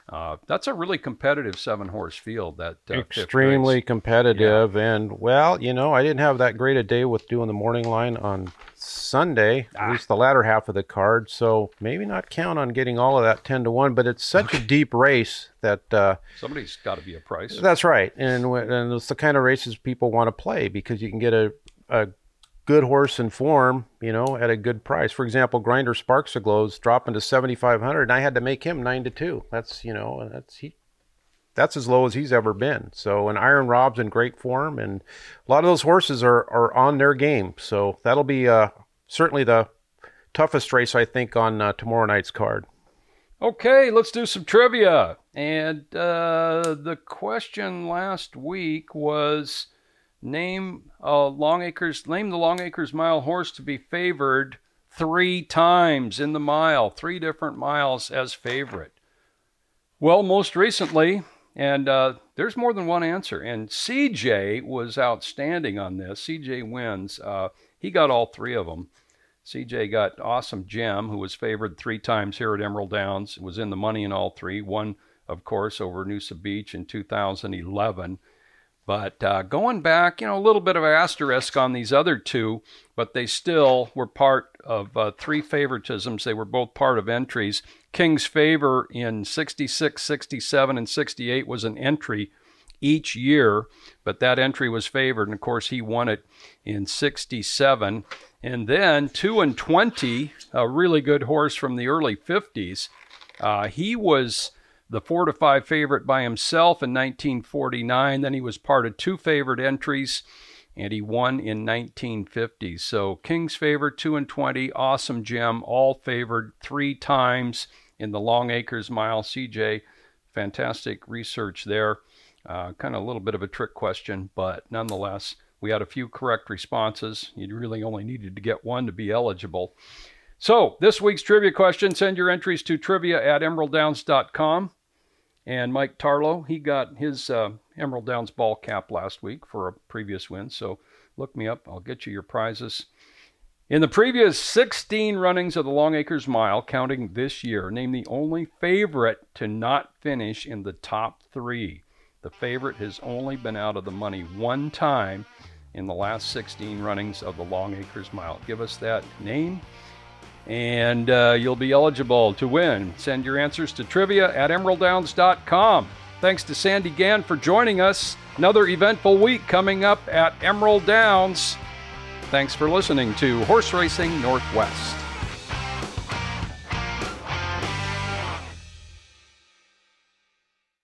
Uh, that's a really competitive seven horse field. That uh, Extremely competitive, and well, you know, I didn't have that great a day with doing the morning line on Sunday, Ah. at least the latter half of the card. So maybe not count on getting all of that ten to one. But it's such a deep race that uh, Somebody's got to be a price. that's right, and and it's the kind of races people want to play because you can get a a good horse in form, you know, at a good price. For example, Grinder Sparks of Glows dropping to seventy five hundred, and I had to make him nine to two. That's you know, that's he. That's as low as he's ever been. So, and Iron Rob's in great form, and a lot of those horses are are on their game. So that'll be uh, certainly the toughest race I think on uh, tomorrow night's card. Okay, let's do some trivia. And uh, the question last week was name uh, Long Acres, name the Long Acres Mile horse to be favored three times in the mile, three different miles as favorite. Well, most recently, and uh, there's more than one answer. And CJ was outstanding on this. CJ wins. Uh, he got all three of them. CJ got Awesome Gem, who was favored three times here at Emerald Downs, was in the money in all three. One, of course, over Noosa Beach in 2011. But uh, going back, you know, a little bit of an asterisk on these other two, but they still were part of uh, three favoritisms. They were both part of entries. King's Favor in 66, 67, and 68 was an entry each year, but that entry was favored, and of course, he won it in 67. And then 2 and 20, a really good horse from the early 50s. Uh, he was the four to five favorite by himself in 1949. Then he was part of two favorite entries and he won in 1950. So King's favorite, 2 and 20, awesome gem, all favored three times in the Long Acres Mile. CJ, fantastic research there. Uh, kind of a little bit of a trick question, but nonetheless, we had a few correct responses. You really only needed to get one to be eligible. So, this week's trivia question send your entries to trivia at emeralddowns.com. And Mike Tarlow, he got his uh, Emerald Downs ball cap last week for a previous win. So look me up. I'll get you your prizes. In the previous 16 runnings of the Long Acres Mile, counting this year, name the only favorite to not finish in the top three. The favorite has only been out of the money one time in the last 16 runnings of the Long Acres Mile. Give us that name and uh, you'll be eligible to win. Send your answers to trivia at emeralddowns.com. Thanks to Sandy Gann for joining us. Another eventful week coming up at Emerald Downs. Thanks for listening to Horse Racing Northwest.